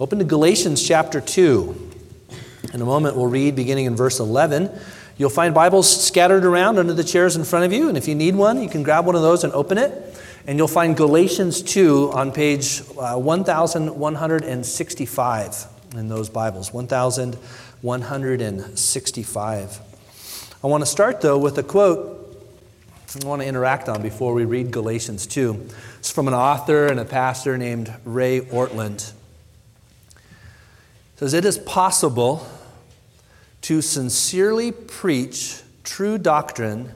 Open to Galatians chapter 2. In a moment, we'll read beginning in verse 11. You'll find Bibles scattered around under the chairs in front of you, and if you need one, you can grab one of those and open it. And you'll find Galatians 2 on page uh, 1165 in those Bibles. 1165. I want to start, though, with a quote I want to interact on before we read Galatians 2. It's from an author and a pastor named Ray Ortlund. Says, It is possible to sincerely preach true doctrine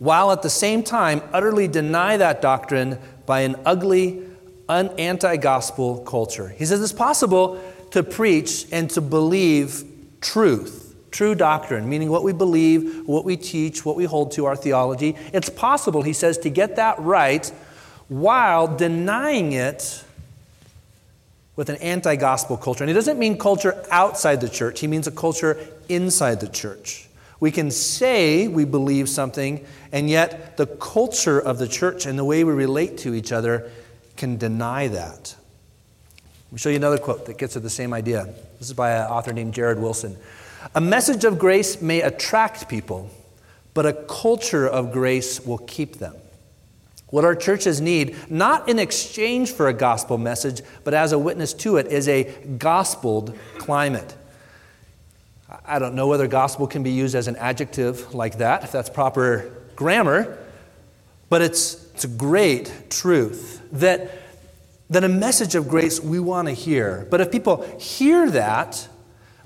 while at the same time utterly deny that doctrine by an ugly, anti gospel culture. He says it's possible to preach and to believe truth, true doctrine, meaning what we believe, what we teach, what we hold to, our theology. It's possible, he says, to get that right while denying it with an anti gospel culture. And he doesn't mean culture outside the church, he means a culture inside the church. We can say we believe something, and yet the culture of the church and the way we relate to each other can deny that. Let me show you another quote that gets at the same idea. This is by an author named Jared Wilson. A message of grace may attract people, but a culture of grace will keep them. What our churches need, not in exchange for a gospel message, but as a witness to it, is a gospeled climate. I don't know whether gospel can be used as an adjective like that, if that's proper grammar, but it's, it's a great truth that, that a message of grace we want to hear. But if people hear that,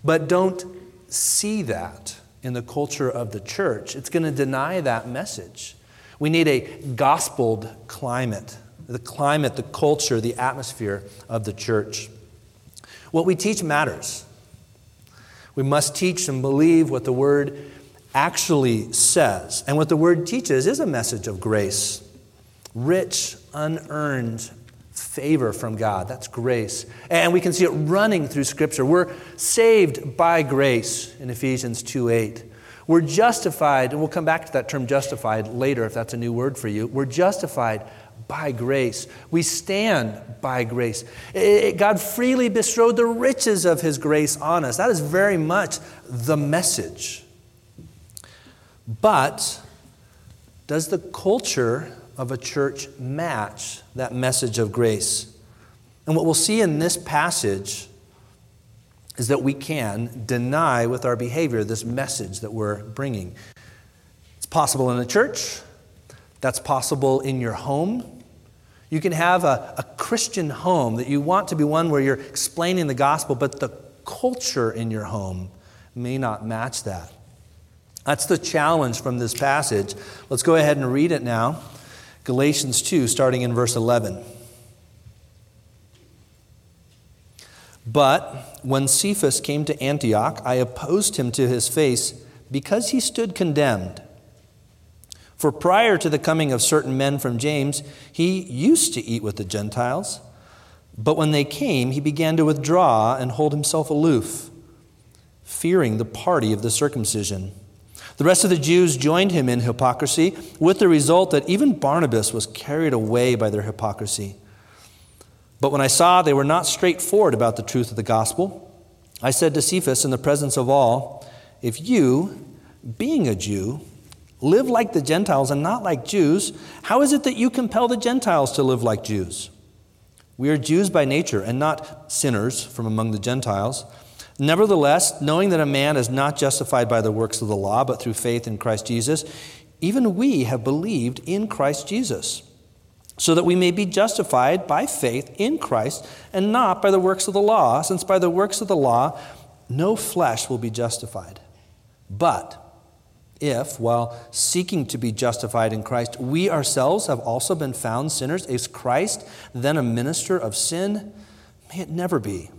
but don't see that in the culture of the church, it's going to deny that message. We need a gospeled climate, the climate, the culture, the atmosphere of the church. What we teach matters. We must teach and believe what the Word actually says. And what the Word teaches is a message of grace rich, unearned favor from God. That's grace. And we can see it running through Scripture. We're saved by grace in Ephesians 2 8. We're justified, and we'll come back to that term justified later if that's a new word for you. We're justified by grace. We stand by grace. It, God freely bestowed the riches of His grace on us. That is very much the message. But does the culture of a church match that message of grace? And what we'll see in this passage is that we can deny with our behavior this message that we're bringing. It's possible in the church, that's possible in your home. You can have a, a Christian home that you want to be one where you're explaining the gospel, but the culture in your home may not match that. That's the challenge from this passage. Let's go ahead and read it now. Galatians 2, starting in verse 11. But when Cephas came to Antioch, I opposed him to his face because he stood condemned. For prior to the coming of certain men from James, he used to eat with the Gentiles. But when they came, he began to withdraw and hold himself aloof, fearing the party of the circumcision. The rest of the Jews joined him in hypocrisy, with the result that even Barnabas was carried away by their hypocrisy. But when I saw they were not straightforward about the truth of the gospel, I said to Cephas in the presence of all, If you, being a Jew, live like the Gentiles and not like Jews, how is it that you compel the Gentiles to live like Jews? We are Jews by nature and not sinners from among the Gentiles. Nevertheless, knowing that a man is not justified by the works of the law, but through faith in Christ Jesus, even we have believed in Christ Jesus so that we may be justified by faith in Christ and not by the works of the law, since by the works of the law no flesh will be justified. But if, while seeking to be justified in Christ, we ourselves have also been found sinners, is Christ then a minister of sin? May it never be.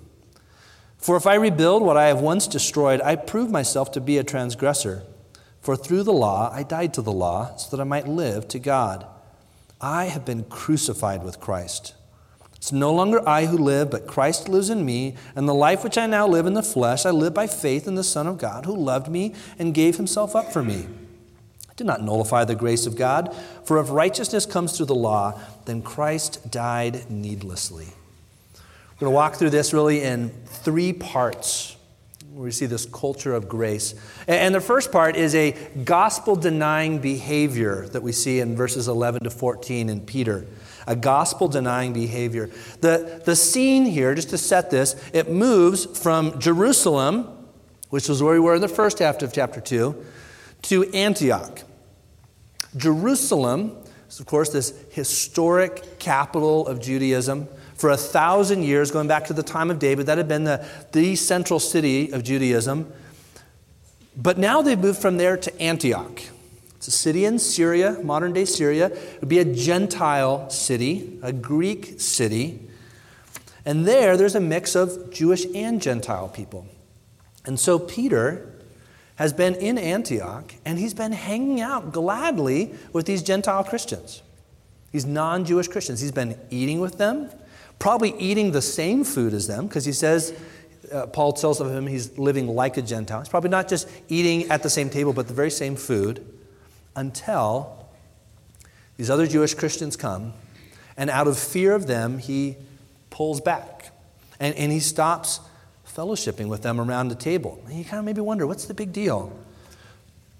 For if I rebuild what I have once destroyed, I prove myself to be a transgressor. For through the law I died to the law, so that I might live to God. I have been crucified with Christ. It's no longer I who live, but Christ lives in me, and the life which I now live in the flesh, I live by faith in the Son of God, who loved me and gave himself up for me. I did not nullify the grace of God, for if righteousness comes through the law, then Christ died needlessly. We're going to walk through this really in three parts we see this culture of grace. And the first part is a gospel denying behavior that we see in verses 11 to 14 in Peter. A gospel denying behavior. The, the scene here, just to set this, it moves from Jerusalem, which was where we were in the first half of chapter 2, to Antioch. Jerusalem is, of course, this historic capital of Judaism. For a thousand years, going back to the time of David, that had been the, the central city of Judaism. But now they've moved from there to Antioch. It's a city in Syria, modern day Syria. It would be a Gentile city, a Greek city. And there, there's a mix of Jewish and Gentile people. And so Peter has been in Antioch and he's been hanging out gladly with these Gentile Christians, these non Jewish Christians. He's been eating with them, probably eating the same food as them, because he says, uh, Paul tells of him he's living like a Gentile. He's probably not just eating at the same table, but the very same food until these other Jewish Christians come, and out of fear of them, he pulls back and, and he stops fellowshipping with them around the table. And you kind of maybe wonder what's the big deal?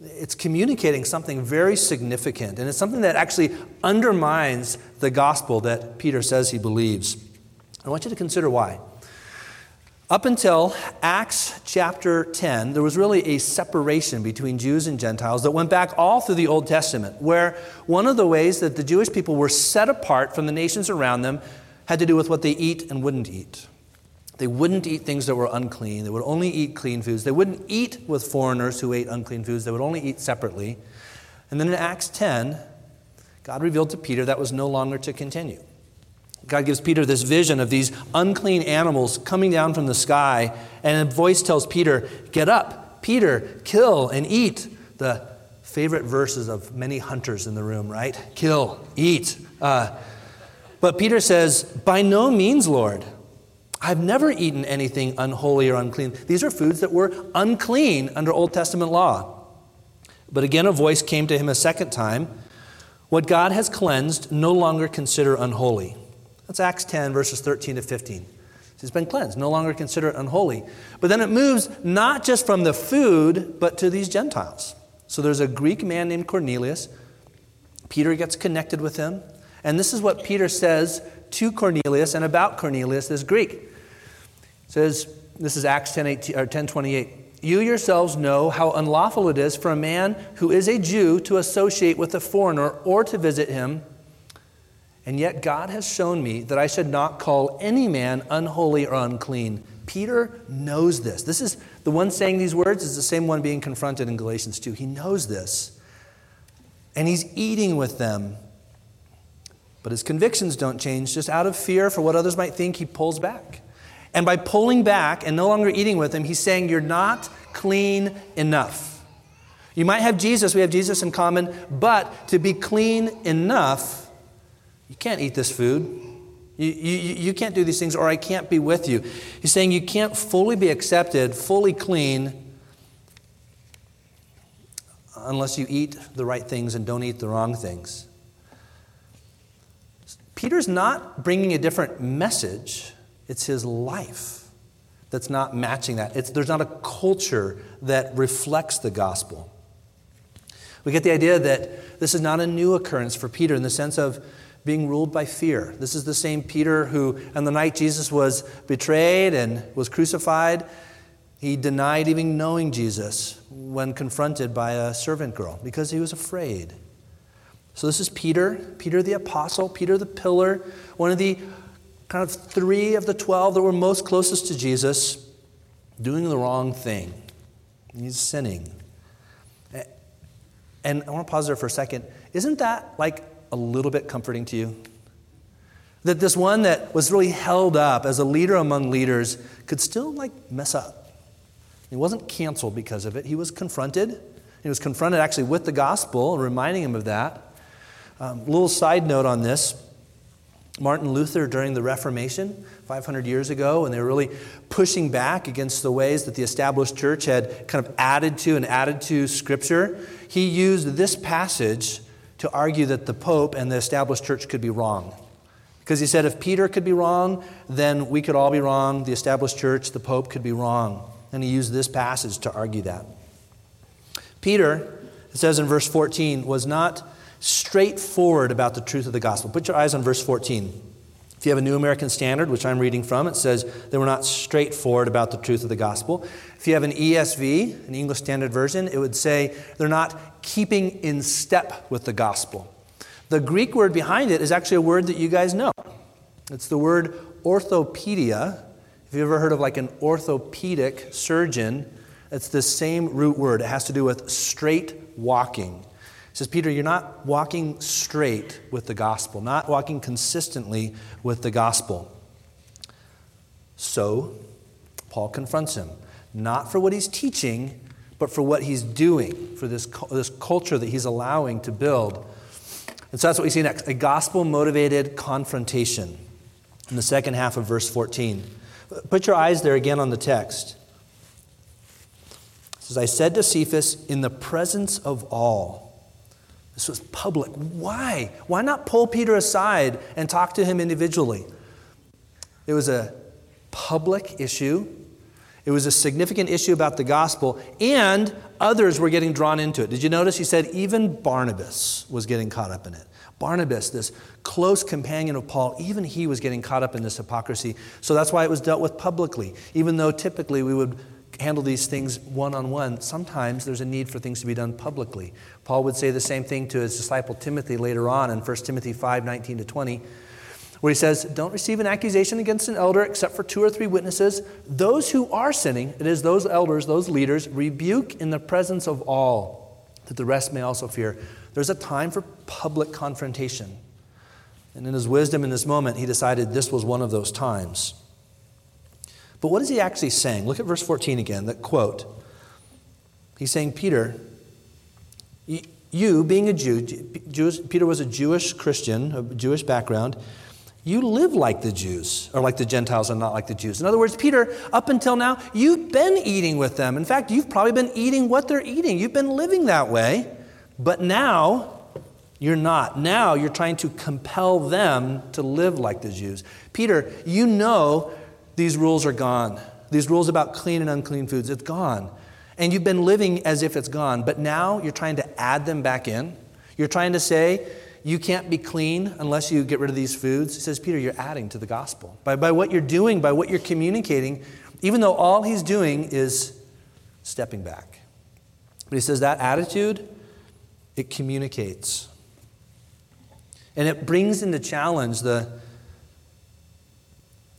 It's communicating something very significant, and it's something that actually undermines the gospel that Peter says he believes. I want you to consider why. Up until Acts chapter 10, there was really a separation between Jews and Gentiles that went back all through the Old Testament, where one of the ways that the Jewish people were set apart from the nations around them had to do with what they eat and wouldn't eat. They wouldn't eat things that were unclean. They would only eat clean foods. They wouldn't eat with foreigners who ate unclean foods. They would only eat separately. And then in Acts 10, God revealed to Peter that was no longer to continue. God gives Peter this vision of these unclean animals coming down from the sky, and a voice tells Peter, Get up, Peter, kill and eat. The favorite verses of many hunters in the room, right? Kill, eat. Uh, but Peter says, By no means, Lord. I've never eaten anything unholy or unclean. These are foods that were unclean under Old Testament law. But again, a voice came to him a second time What God has cleansed, no longer consider unholy. That's Acts 10, verses 13 to 15. It's been cleansed, no longer consider it unholy. But then it moves not just from the food, but to these Gentiles. So there's a Greek man named Cornelius. Peter gets connected with him. And this is what Peter says to Cornelius and about Cornelius, this Greek says, this is Acts 10, 18, or 10 28. You yourselves know how unlawful it is for a man who is a Jew to associate with a foreigner or to visit him. And yet God has shown me that I should not call any man unholy or unclean. Peter knows this. This is the one saying these words is the same one being confronted in Galatians 2. He knows this. And he's eating with them. But his convictions don't change. Just out of fear for what others might think, he pulls back. And by pulling back and no longer eating with him, he's saying, You're not clean enough. You might have Jesus, we have Jesus in common, but to be clean enough, you can't eat this food. You, you, you can't do these things, or I can't be with you. He's saying you can't fully be accepted, fully clean, unless you eat the right things and don't eat the wrong things. Peter's not bringing a different message. It's his life that's not matching that. It's, there's not a culture that reflects the gospel. We get the idea that this is not a new occurrence for Peter in the sense of being ruled by fear. This is the same Peter who, on the night Jesus was betrayed and was crucified, he denied even knowing Jesus when confronted by a servant girl because he was afraid. So, this is Peter, Peter the apostle, Peter the pillar, one of the kind of three of the 12 that were most closest to Jesus doing the wrong thing. He's sinning. And I want to pause there for a second. Isn't that like a little bit comforting to you? That this one that was really held up as a leader among leaders could still like mess up. He wasn't canceled because of it. He was confronted. He was confronted actually with the gospel, reminding him of that. Um, little side note on this Martin Luther during the Reformation 500 years ago, when they were really pushing back against the ways that the established church had kind of added to and added to Scripture, he used this passage to argue that the Pope and the established church could be wrong. Because he said if Peter could be wrong, then we could all be wrong. The established church, the Pope could be wrong. And he used this passage to argue that. Peter, it says in verse 14, was not straightforward about the truth of the gospel. Put your eyes on verse 14. If you have a New American Standard, which I'm reading from, it says they were not straightforward about the truth of the gospel. If you have an ESV, an English Standard Version, it would say they're not keeping in step with the gospel. The Greek word behind it is actually a word that you guys know. It's the word orthopedia. If you ever heard of like an orthopedic surgeon, it's the same root word. It has to do with straight walking says, Peter, you're not walking straight with the gospel, not walking consistently with the gospel. So, Paul confronts him, not for what he's teaching, but for what he's doing, for this, this culture that he's allowing to build. And so that's what we see next a gospel motivated confrontation in the second half of verse 14. Put your eyes there again on the text. It says, I said to Cephas, in the presence of all, this was public. Why? Why not pull Peter aside and talk to him individually? It was a public issue. It was a significant issue about the gospel, and others were getting drawn into it. Did you notice? He said even Barnabas was getting caught up in it. Barnabas, this close companion of Paul, even he was getting caught up in this hypocrisy. So that's why it was dealt with publicly, even though typically we would handle these things one on one, sometimes there's a need for things to be done publicly. Paul would say the same thing to his disciple Timothy later on in 1 Timothy 5 19 to 20, where he says, Don't receive an accusation against an elder except for two or three witnesses. Those who are sinning, it is those elders, those leaders, rebuke in the presence of all, that the rest may also fear. There's a time for public confrontation. And in his wisdom in this moment, he decided this was one of those times. But what is he actually saying? Look at verse 14 again, that quote. He's saying, Peter, you, being a Jew, Jewish, Peter was a Jewish Christian, a Jewish background, you live like the Jews, or like the Gentiles and not like the Jews. In other words, Peter, up until now, you've been eating with them. In fact, you've probably been eating what they're eating. You've been living that way. But now, you're not. Now, you're trying to compel them to live like the Jews. Peter, you know these rules are gone. These rules about clean and unclean foods, it's gone. And you've been living as if it's gone, but now you're trying to add them back in. You're trying to say, you can't be clean unless you get rid of these foods. He says, Peter, you're adding to the gospel. By, by what you're doing, by what you're communicating, even though all he's doing is stepping back. But he says that attitude, it communicates. And it brings into challenge the,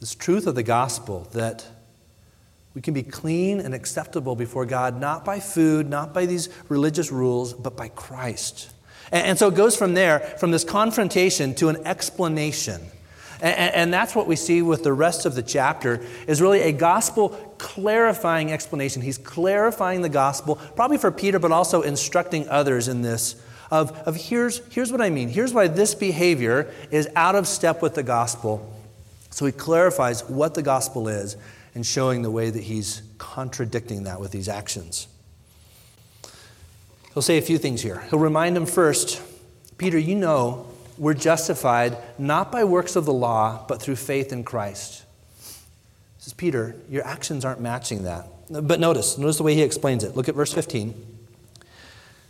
this truth of the gospel that we can be clean and acceptable before God, not by food, not by these religious rules, but by Christ. And, and so it goes from there, from this confrontation to an explanation. And, and that's what we see with the rest of the chapter is really a gospel clarifying explanation. He's clarifying the gospel, probably for Peter, but also instructing others in this of, of here's, here's what I mean. Here's why this behavior is out of step with the gospel. So he clarifies what the gospel is and showing the way that he's contradicting that with these actions. He'll say a few things here. He'll remind him first Peter, you know we're justified not by works of the law, but through faith in Christ. He says, Peter, your actions aren't matching that. But notice, notice the way he explains it. Look at verse 15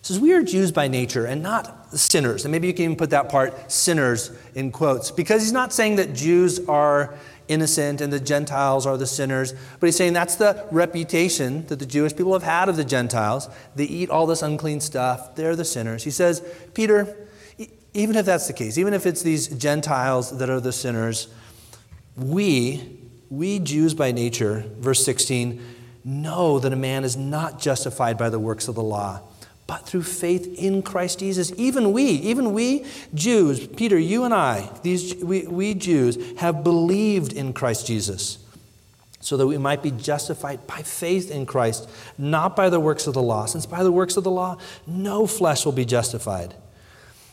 says, We are Jews by nature and not sinners. And maybe you can even put that part, sinners, in quotes, because he's not saying that Jews are innocent and the Gentiles are the sinners, but he's saying that's the reputation that the Jewish people have had of the Gentiles. They eat all this unclean stuff, they're the sinners. He says, Peter, even if that's the case, even if it's these Gentiles that are the sinners, we, we Jews by nature, verse 16, know that a man is not justified by the works of the law but through faith in Christ Jesus. Even we, even we Jews, Peter, you and I, these we, we Jews have believed in Christ Jesus so that we might be justified by faith in Christ, not by the works of the law, since by the works of the law no flesh will be justified.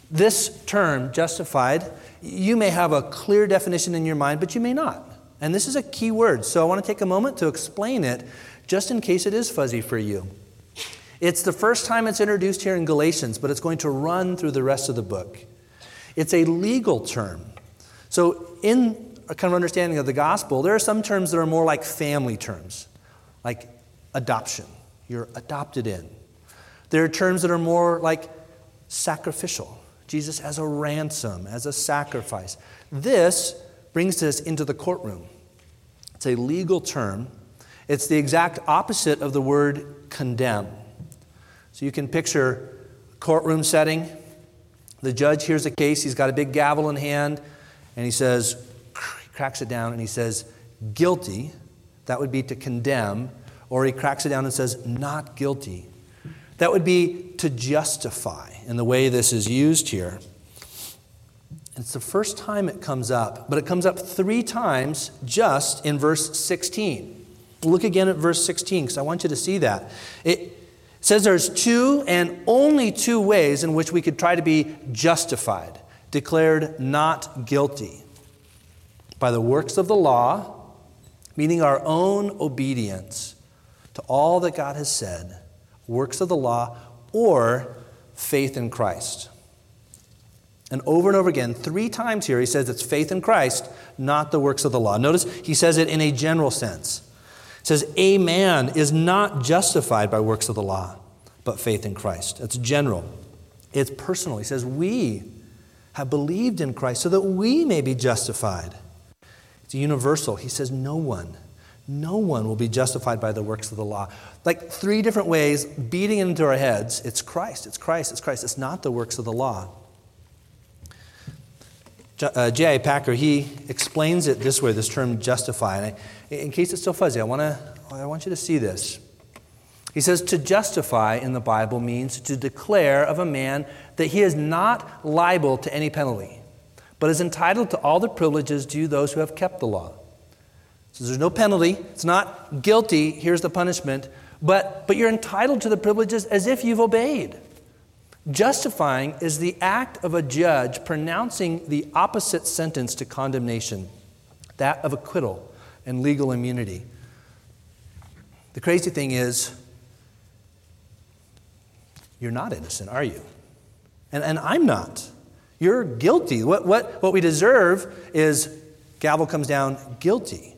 This term, justified, you may have a clear definition in your mind, but you may not. And this is a key word, so I want to take a moment to explain it just in case it is fuzzy for you. It's the first time it's introduced here in Galatians, but it's going to run through the rest of the book. It's a legal term. So in a kind of understanding of the gospel, there are some terms that are more like family terms, like adoption. You're adopted in. There are terms that are more like sacrificial. Jesus as a ransom, as a sacrifice. This brings us into the courtroom. It's a legal term. It's the exact opposite of the word condemn. You can picture courtroom setting. The judge hears a case, he's got a big gavel in hand, and he says, he cracks it down, and he says, guilty. That would be to condemn. Or he cracks it down and says, not guilty. That would be to justify in the way this is used here. It's the first time it comes up, but it comes up three times just in verse 16. Look again at verse 16 because I want you to see that. It says there's two and only two ways in which we could try to be justified, declared not guilty by the works of the law, meaning our own obedience to all that God has said, works of the law, or faith in Christ. And over and over again, three times here, he says it's faith in Christ, not the works of the law. Notice he says it in a general sense. It says, A man is not justified by works of the law, but faith in Christ. It's general, it's personal. He says, We have believed in Christ so that we may be justified. It's universal. He says, No one, no one will be justified by the works of the law. Like three different ways, beating into our heads it's Christ, it's Christ, it's Christ. It's not the works of the law. Uh, J.I. Packer, he explains it this way, this term justify. And I, in case it's still fuzzy, I, wanna, I want you to see this. He says, to justify in the Bible means to declare of a man that he is not liable to any penalty, but is entitled to all the privileges due those who have kept the law. So there's no penalty. It's not guilty. Here's the punishment. But, but you're entitled to the privileges as if you've obeyed. Justifying is the act of a judge pronouncing the opposite sentence to condemnation, that of acquittal and legal immunity. The crazy thing is, you're not innocent, are you? And, and I'm not. You're guilty. What, what, what we deserve is gavel comes down guilty.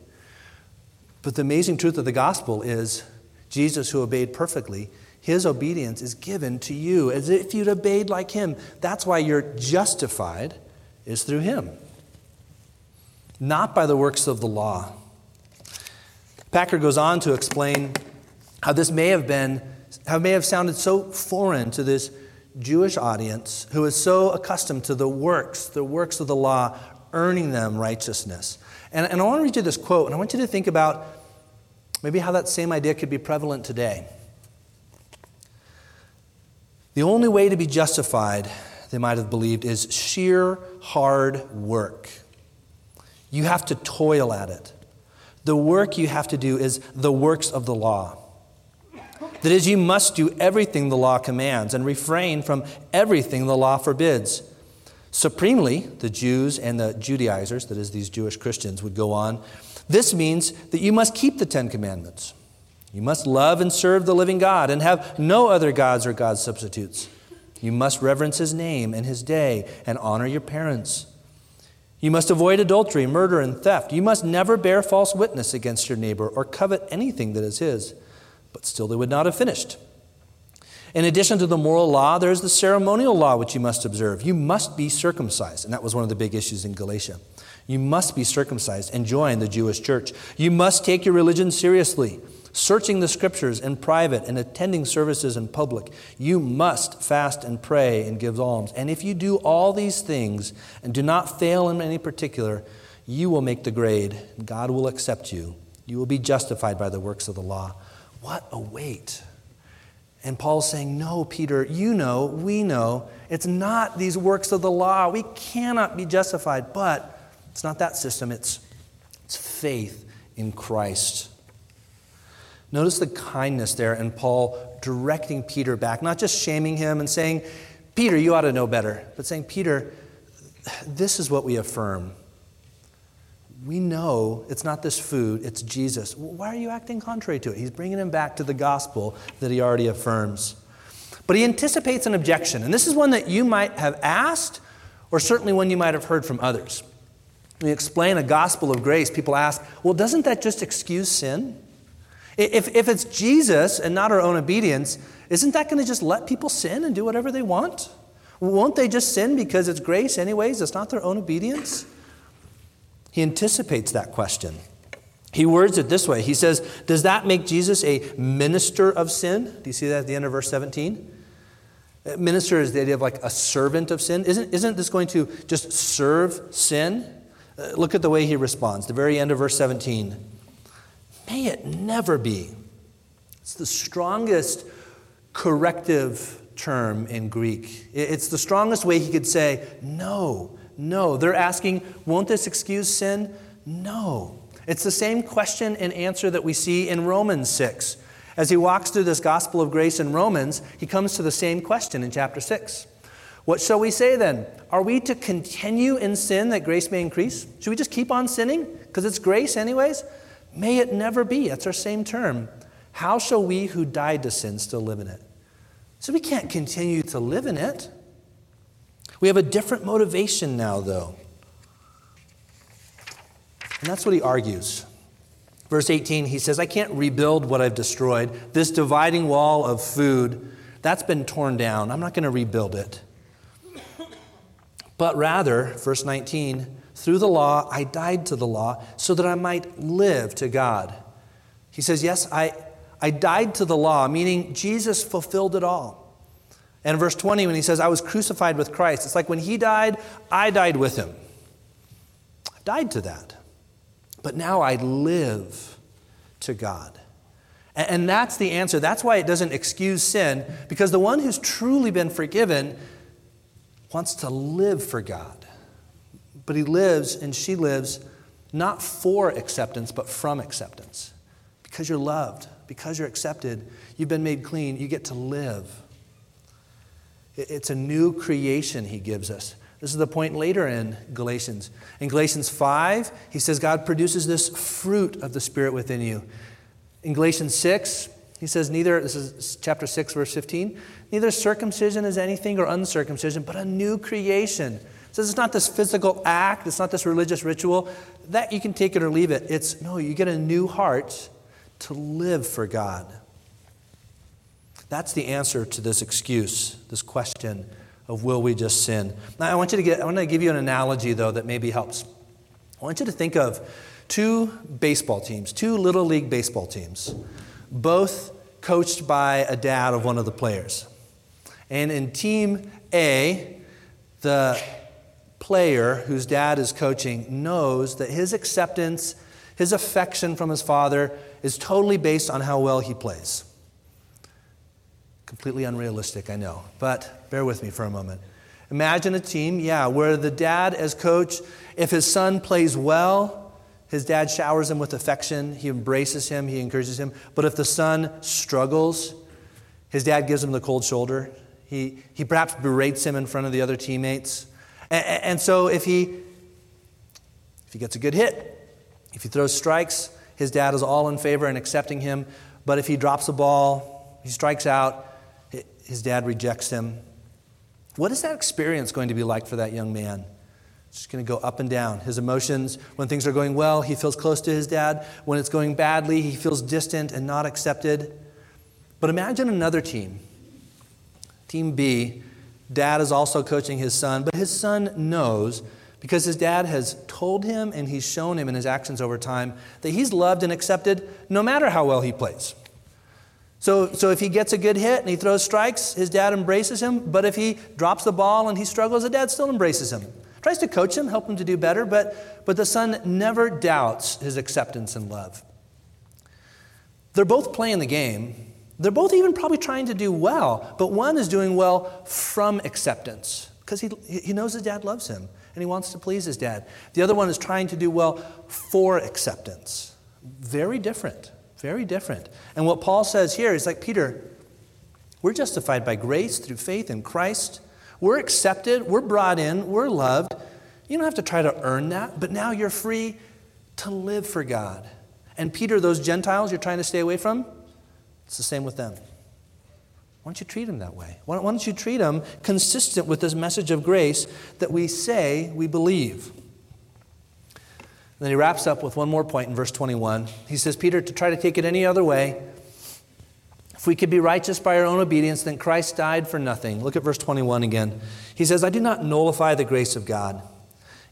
But the amazing truth of the gospel is Jesus, who obeyed perfectly, his obedience is given to you as if you'd obeyed like him. That's why you're justified, is through him, not by the works of the law. Packer goes on to explain how this may have been, how may have sounded so foreign to this Jewish audience who is so accustomed to the works, the works of the law, earning them righteousness. And, and I want to read you this quote, and I want you to think about maybe how that same idea could be prevalent today. The only way to be justified, they might have believed, is sheer hard work. You have to toil at it. The work you have to do is the works of the law. That is, you must do everything the law commands and refrain from everything the law forbids. Supremely, the Jews and the Judaizers, that is, these Jewish Christians, would go on. This means that you must keep the Ten Commandments. You must love and serve the living God and have no other gods or God substitutes. You must reverence his name and his day and honor your parents. You must avoid adultery, murder, and theft. You must never bear false witness against your neighbor or covet anything that is his. But still, they would not have finished. In addition to the moral law, there's the ceremonial law which you must observe. You must be circumcised, and that was one of the big issues in Galatia. You must be circumcised and join the Jewish church. You must take your religion seriously searching the scriptures in private and attending services in public. You must fast and pray and give alms. And if you do all these things and do not fail in any particular, you will make the grade. God will accept you. You will be justified by the works of the law. What a weight. And Paul's saying, No, Peter, you know, we know, it's not these works of the law. We cannot be justified, but it's not that system, it's, it's faith in Christ. Notice the kindness there and Paul directing Peter back, not just shaming him and saying, Peter, you ought to know better, but saying, Peter, this is what we affirm. We know it's not this food, it's Jesus. Why are you acting contrary to it? He's bringing him back to the gospel that he already affirms. But he anticipates an objection, and this is one that you might have asked, or certainly one you might have heard from others. We explain a gospel of grace, people ask, well, doesn't that just excuse sin? If, if it's Jesus and not our own obedience, isn't that going to just let people sin and do whatever they want? Won't they just sin because it's grace, anyways? It's not their own obedience? He anticipates that question. He words it this way He says, Does that make Jesus a minister of sin? Do you see that at the end of verse 17? Uh, minister is the idea of like a servant of sin. Isn't, isn't this going to just serve sin? Uh, look at the way he responds. The very end of verse 17. May it never be. It's the strongest corrective term in Greek. It's the strongest way he could say, no, no. They're asking, won't this excuse sin? No. It's the same question and answer that we see in Romans 6. As he walks through this gospel of grace in Romans, he comes to the same question in chapter 6. What shall we say then? Are we to continue in sin that grace may increase? Should we just keep on sinning because it's grace, anyways? May it never be. That's our same term. How shall we who died to sin still live in it? So we can't continue to live in it. We have a different motivation now, though. And that's what he argues. Verse 18, he says, I can't rebuild what I've destroyed. This dividing wall of food, that's been torn down. I'm not going to rebuild it. But rather, verse 19, through the law, I died to the law so that I might live to God. He says, Yes, I, I died to the law, meaning Jesus fulfilled it all. And verse 20, when he says, I was crucified with Christ, it's like when he died, I died with him. I died to that. But now I live to God. And that's the answer. That's why it doesn't excuse sin, because the one who's truly been forgiven wants to live for God. But he lives and she lives not for acceptance, but from acceptance. Because you're loved, because you're accepted, you've been made clean, you get to live. It's a new creation he gives us. This is the point later in Galatians. In Galatians 5, he says God produces this fruit of the Spirit within you. In Galatians 6, he says, neither, this is chapter 6, verse 15, neither circumcision is anything or uncircumcision, but a new creation. Says it's not this physical act, it's not this religious ritual. That you can take it or leave it. It's no, you get a new heart to live for God. That's the answer to this excuse, this question of will we just sin. Now I want you to get I want to give you an analogy though that maybe helps. I want you to think of two baseball teams, two little league baseball teams both coached by a dad of one of the players. And in Team A, the player whose dad is coaching knows that his acceptance, his affection from his father is totally based on how well he plays. Completely unrealistic, I know, but bear with me for a moment. Imagine a team, yeah, where the dad, as coach, if his son plays well, his dad showers him with affection, he embraces him, he encourages him. But if the son struggles, his dad gives him the cold shoulder. He, he perhaps berates him in front of the other teammates. And, so if he, if he gets a good hit, if he throws strikes, his dad is all in favor and accepting him. But if he drops a ball, he strikes out, his dad rejects him. What is that experience going to be like for that young man? It's just going to go up and down. His emotions, when things are going well, he feels close to his dad. When it's going badly, he feels distant and not accepted. But imagine another team. Team B, dad is also coaching his son, but his son knows because his dad has told him and he's shown him in his actions over time that he's loved and accepted no matter how well he plays. So, so if he gets a good hit and he throws strikes, his dad embraces him. But if he drops the ball and he struggles, the dad still embraces him tries to coach him, help him to do better, but, but the son never doubts his acceptance and love. They're both playing the game. They're both even probably trying to do well, but one is doing well from acceptance because he, he knows his dad loves him and he wants to please his dad. The other one is trying to do well for acceptance. Very different, very different. And what Paul says here is like, Peter, we're justified by grace through faith in Christ. We're accepted, we're brought in, we're loved. You don't have to try to earn that, but now you're free to live for God. And Peter, those Gentiles you're trying to stay away from, it's the same with them. Why don't you treat them that way? Why don't you treat them consistent with this message of grace that we say we believe? then he wraps up with one more point in verse 21. He says, Peter, to try to take it any other way, if we could be righteous by our own obedience, then Christ died for nothing. Look at verse 21 again. He says, I do not nullify the grace of God.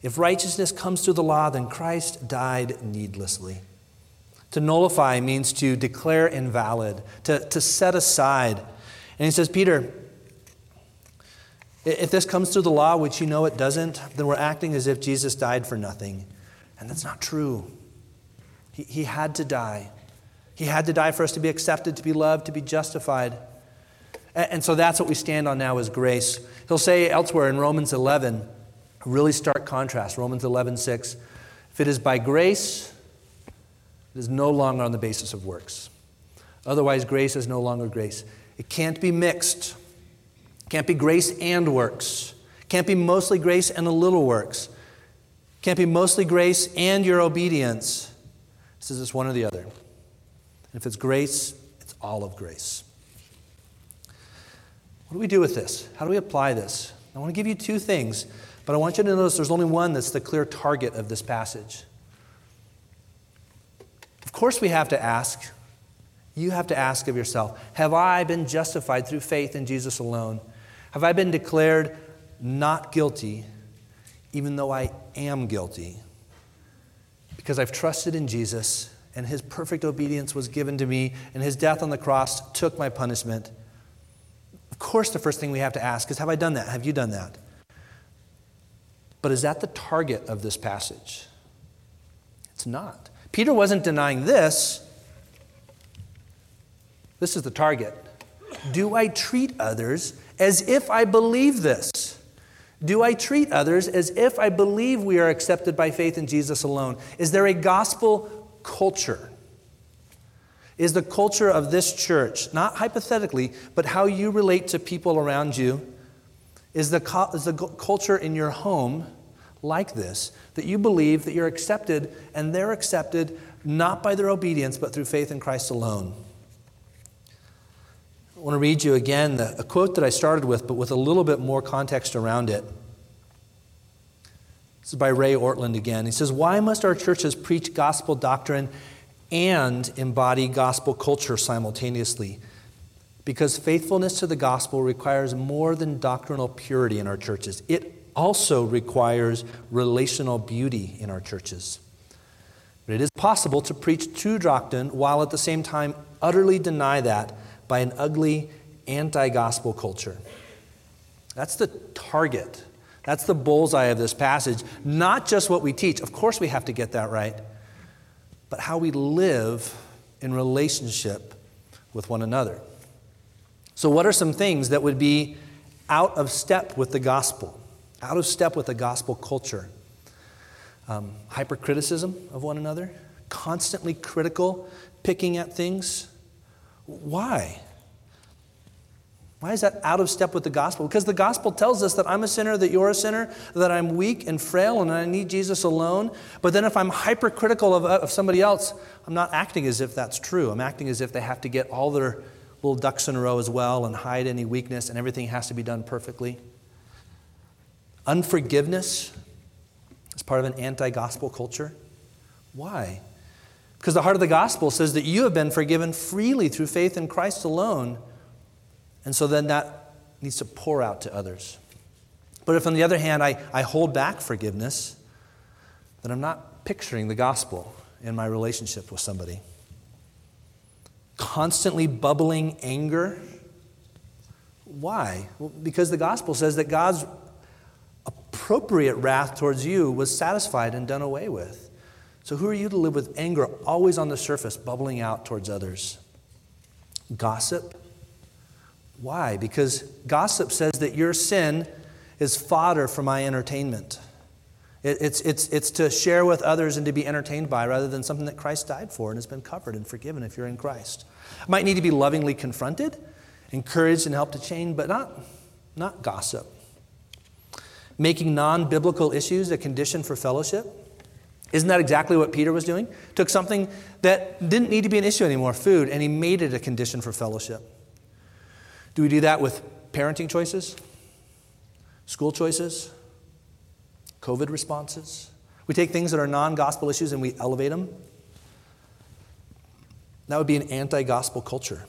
If righteousness comes through the law, then Christ died needlessly. To nullify means to declare invalid, to, to set aside. And he says, Peter, if this comes through the law, which you know it doesn't, then we're acting as if Jesus died for nothing. And that's not true. He, he had to die. He had to die for us to be accepted, to be loved, to be justified. And, and so that's what we stand on now is grace. He'll say elsewhere in Romans 11, really stark contrast, Romans 11, 6, if it is by grace, it is no longer on the basis of works. Otherwise, grace is no longer grace. It can't be mixed. It can't be grace and works. It can't be mostly grace and a little works. It can't be mostly grace and your obedience. This is just one or the other. And if it's grace, it's all of grace. What do we do with this? How do we apply this? I want to give you two things, but I want you to notice there's only one that's the clear target of this passage. Of course, we have to ask, you have to ask of yourself Have I been justified through faith in Jesus alone? Have I been declared not guilty, even though I am guilty? Because I've trusted in Jesus, and his perfect obedience was given to me, and his death on the cross took my punishment. Of course, the first thing we have to ask is Have I done that? Have you done that? But is that the target of this passage? It's not. Peter wasn't denying this. This is the target. Do I treat others as if I believe this? Do I treat others as if I believe we are accepted by faith in Jesus alone? Is there a gospel culture? Is the culture of this church, not hypothetically, but how you relate to people around you, is the, is the culture in your home like this, that you believe that you're accepted and they're accepted not by their obedience, but through faith in Christ alone. I want to read you again the, a quote that I started with, but with a little bit more context around it. This is by Ray Ortlund again. He says, Why must our churches preach gospel doctrine and embody gospel culture simultaneously? Because faithfulness to the gospel requires more than doctrinal purity in our churches. It also requires relational beauty in our churches. But it is possible to preach true doctrine while at the same time utterly deny that by an ugly anti gospel culture. That's the target. That's the bullseye of this passage. Not just what we teach, of course, we have to get that right, but how we live in relationship with one another. So, what are some things that would be out of step with the gospel? Out of step with the gospel culture. Um, hypercriticism of one another, constantly critical, picking at things. Why? Why is that out of step with the gospel? Because the gospel tells us that I'm a sinner, that you're a sinner, that I'm weak and frail and I need Jesus alone. But then if I'm hypercritical of, of somebody else, I'm not acting as if that's true. I'm acting as if they have to get all their little ducks in a row as well and hide any weakness and everything has to be done perfectly. Unforgiveness is part of an anti gospel culture. Why? Because the heart of the gospel says that you have been forgiven freely through faith in Christ alone. And so then that needs to pour out to others. But if, on the other hand, I, I hold back forgiveness, then I'm not picturing the gospel in my relationship with somebody. Constantly bubbling anger. Why? Well, because the gospel says that God's appropriate wrath towards you was satisfied and done away with. So, who are you to live with anger always on the surface, bubbling out towards others? Gossip? Why? Because gossip says that your sin is fodder for my entertainment. it's, it's, it's to share with others and to be entertained by rather than something that Christ died for and has been covered and forgiven if you're in Christ. Might need to be lovingly confronted, encouraged, and helped to change, but not, not gossip making non biblical issues a condition for fellowship? Isn't that exactly what Peter was doing? Took something that didn't need to be an issue anymore, food, and he made it a condition for fellowship. Do we do that with parenting choices, school choices, COVID responses? We take things that are non gospel issues and we elevate them. That would be an anti gospel culture.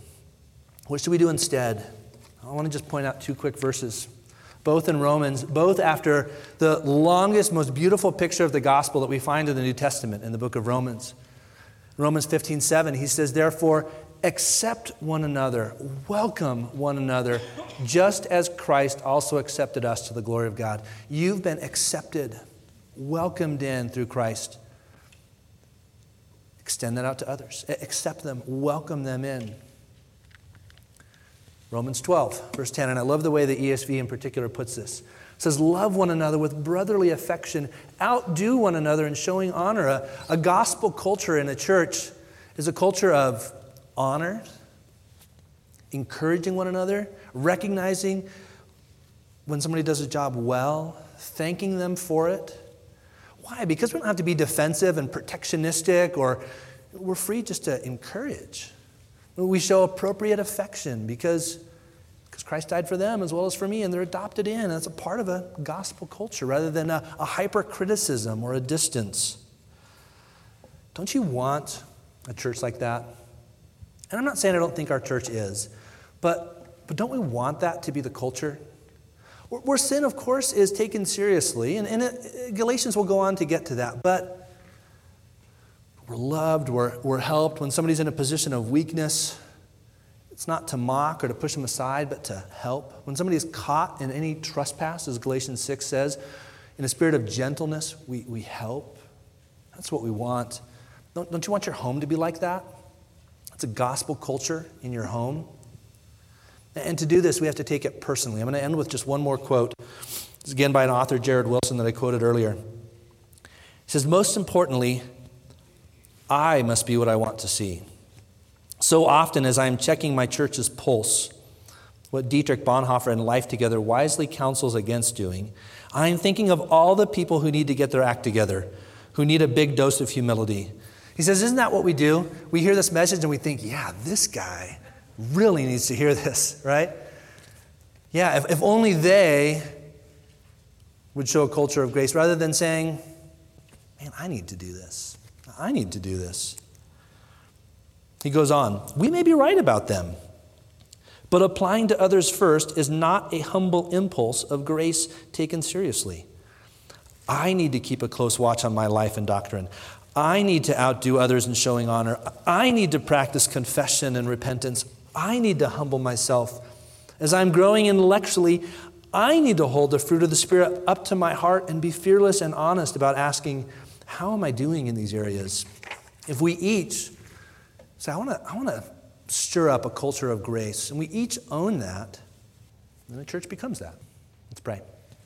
What should we do instead? I want to just point out two quick verses, both in Romans, both after the longest, most beautiful picture of the gospel that we find in the New Testament in the book of Romans. Romans 15, 7, he says, Therefore, accept one another, welcome one another, just as Christ also accepted us to the glory of God. You've been accepted, welcomed in through Christ. Extend that out to others. Accept them, welcome them in. Romans 12, verse 10, and I love the way the ESV in particular puts this. It says, Love one another with brotherly affection, outdo one another in showing honor. A, a gospel culture in a church is a culture of honor, encouraging one another, recognizing when somebody does a job well, thanking them for it. Why? Because we don't have to be defensive and protectionistic, or we're free just to encourage. We show appropriate affection because, because Christ died for them as well as for me, and they're adopted in. That's a part of a gospel culture rather than a, a hyper criticism or a distance. Don't you want a church like that? And I'm not saying I don't think our church is, but, but don't we want that to be the culture? Where sin, of course, is taken seriously, and, and it, Galatians will go on to get to that, but we're loved, we're, we're helped. When somebody's in a position of weakness, it's not to mock or to push them aside, but to help. When somebody is caught in any trespass, as Galatians 6 says, in a spirit of gentleness, we, we help. That's what we want. Don't, don't you want your home to be like that? It's a gospel culture in your home. And to do this, we have to take it personally. I'm going to end with just one more quote. It's again by an author, Jared Wilson, that I quoted earlier. He says, Most importantly, I must be what I want to see. So often, as I'm checking my church's pulse, what Dietrich Bonhoeffer and Life Together wisely counsels against doing, I'm thinking of all the people who need to get their act together, who need a big dose of humility, he says, Isn't that what we do? We hear this message and we think, yeah, this guy really needs to hear this, right? Yeah, if, if only they would show a culture of grace rather than saying, man, I need to do this. I need to do this. He goes on, we may be right about them, but applying to others first is not a humble impulse of grace taken seriously. I need to keep a close watch on my life and doctrine. I need to outdo others in showing honor. I need to practice confession and repentance. I need to humble myself. As I'm growing intellectually, I need to hold the fruit of the Spirit up to my heart and be fearless and honest about asking, How am I doing in these areas? If we each say, I want to I stir up a culture of grace, and we each own that, then the church becomes that. Let's pray.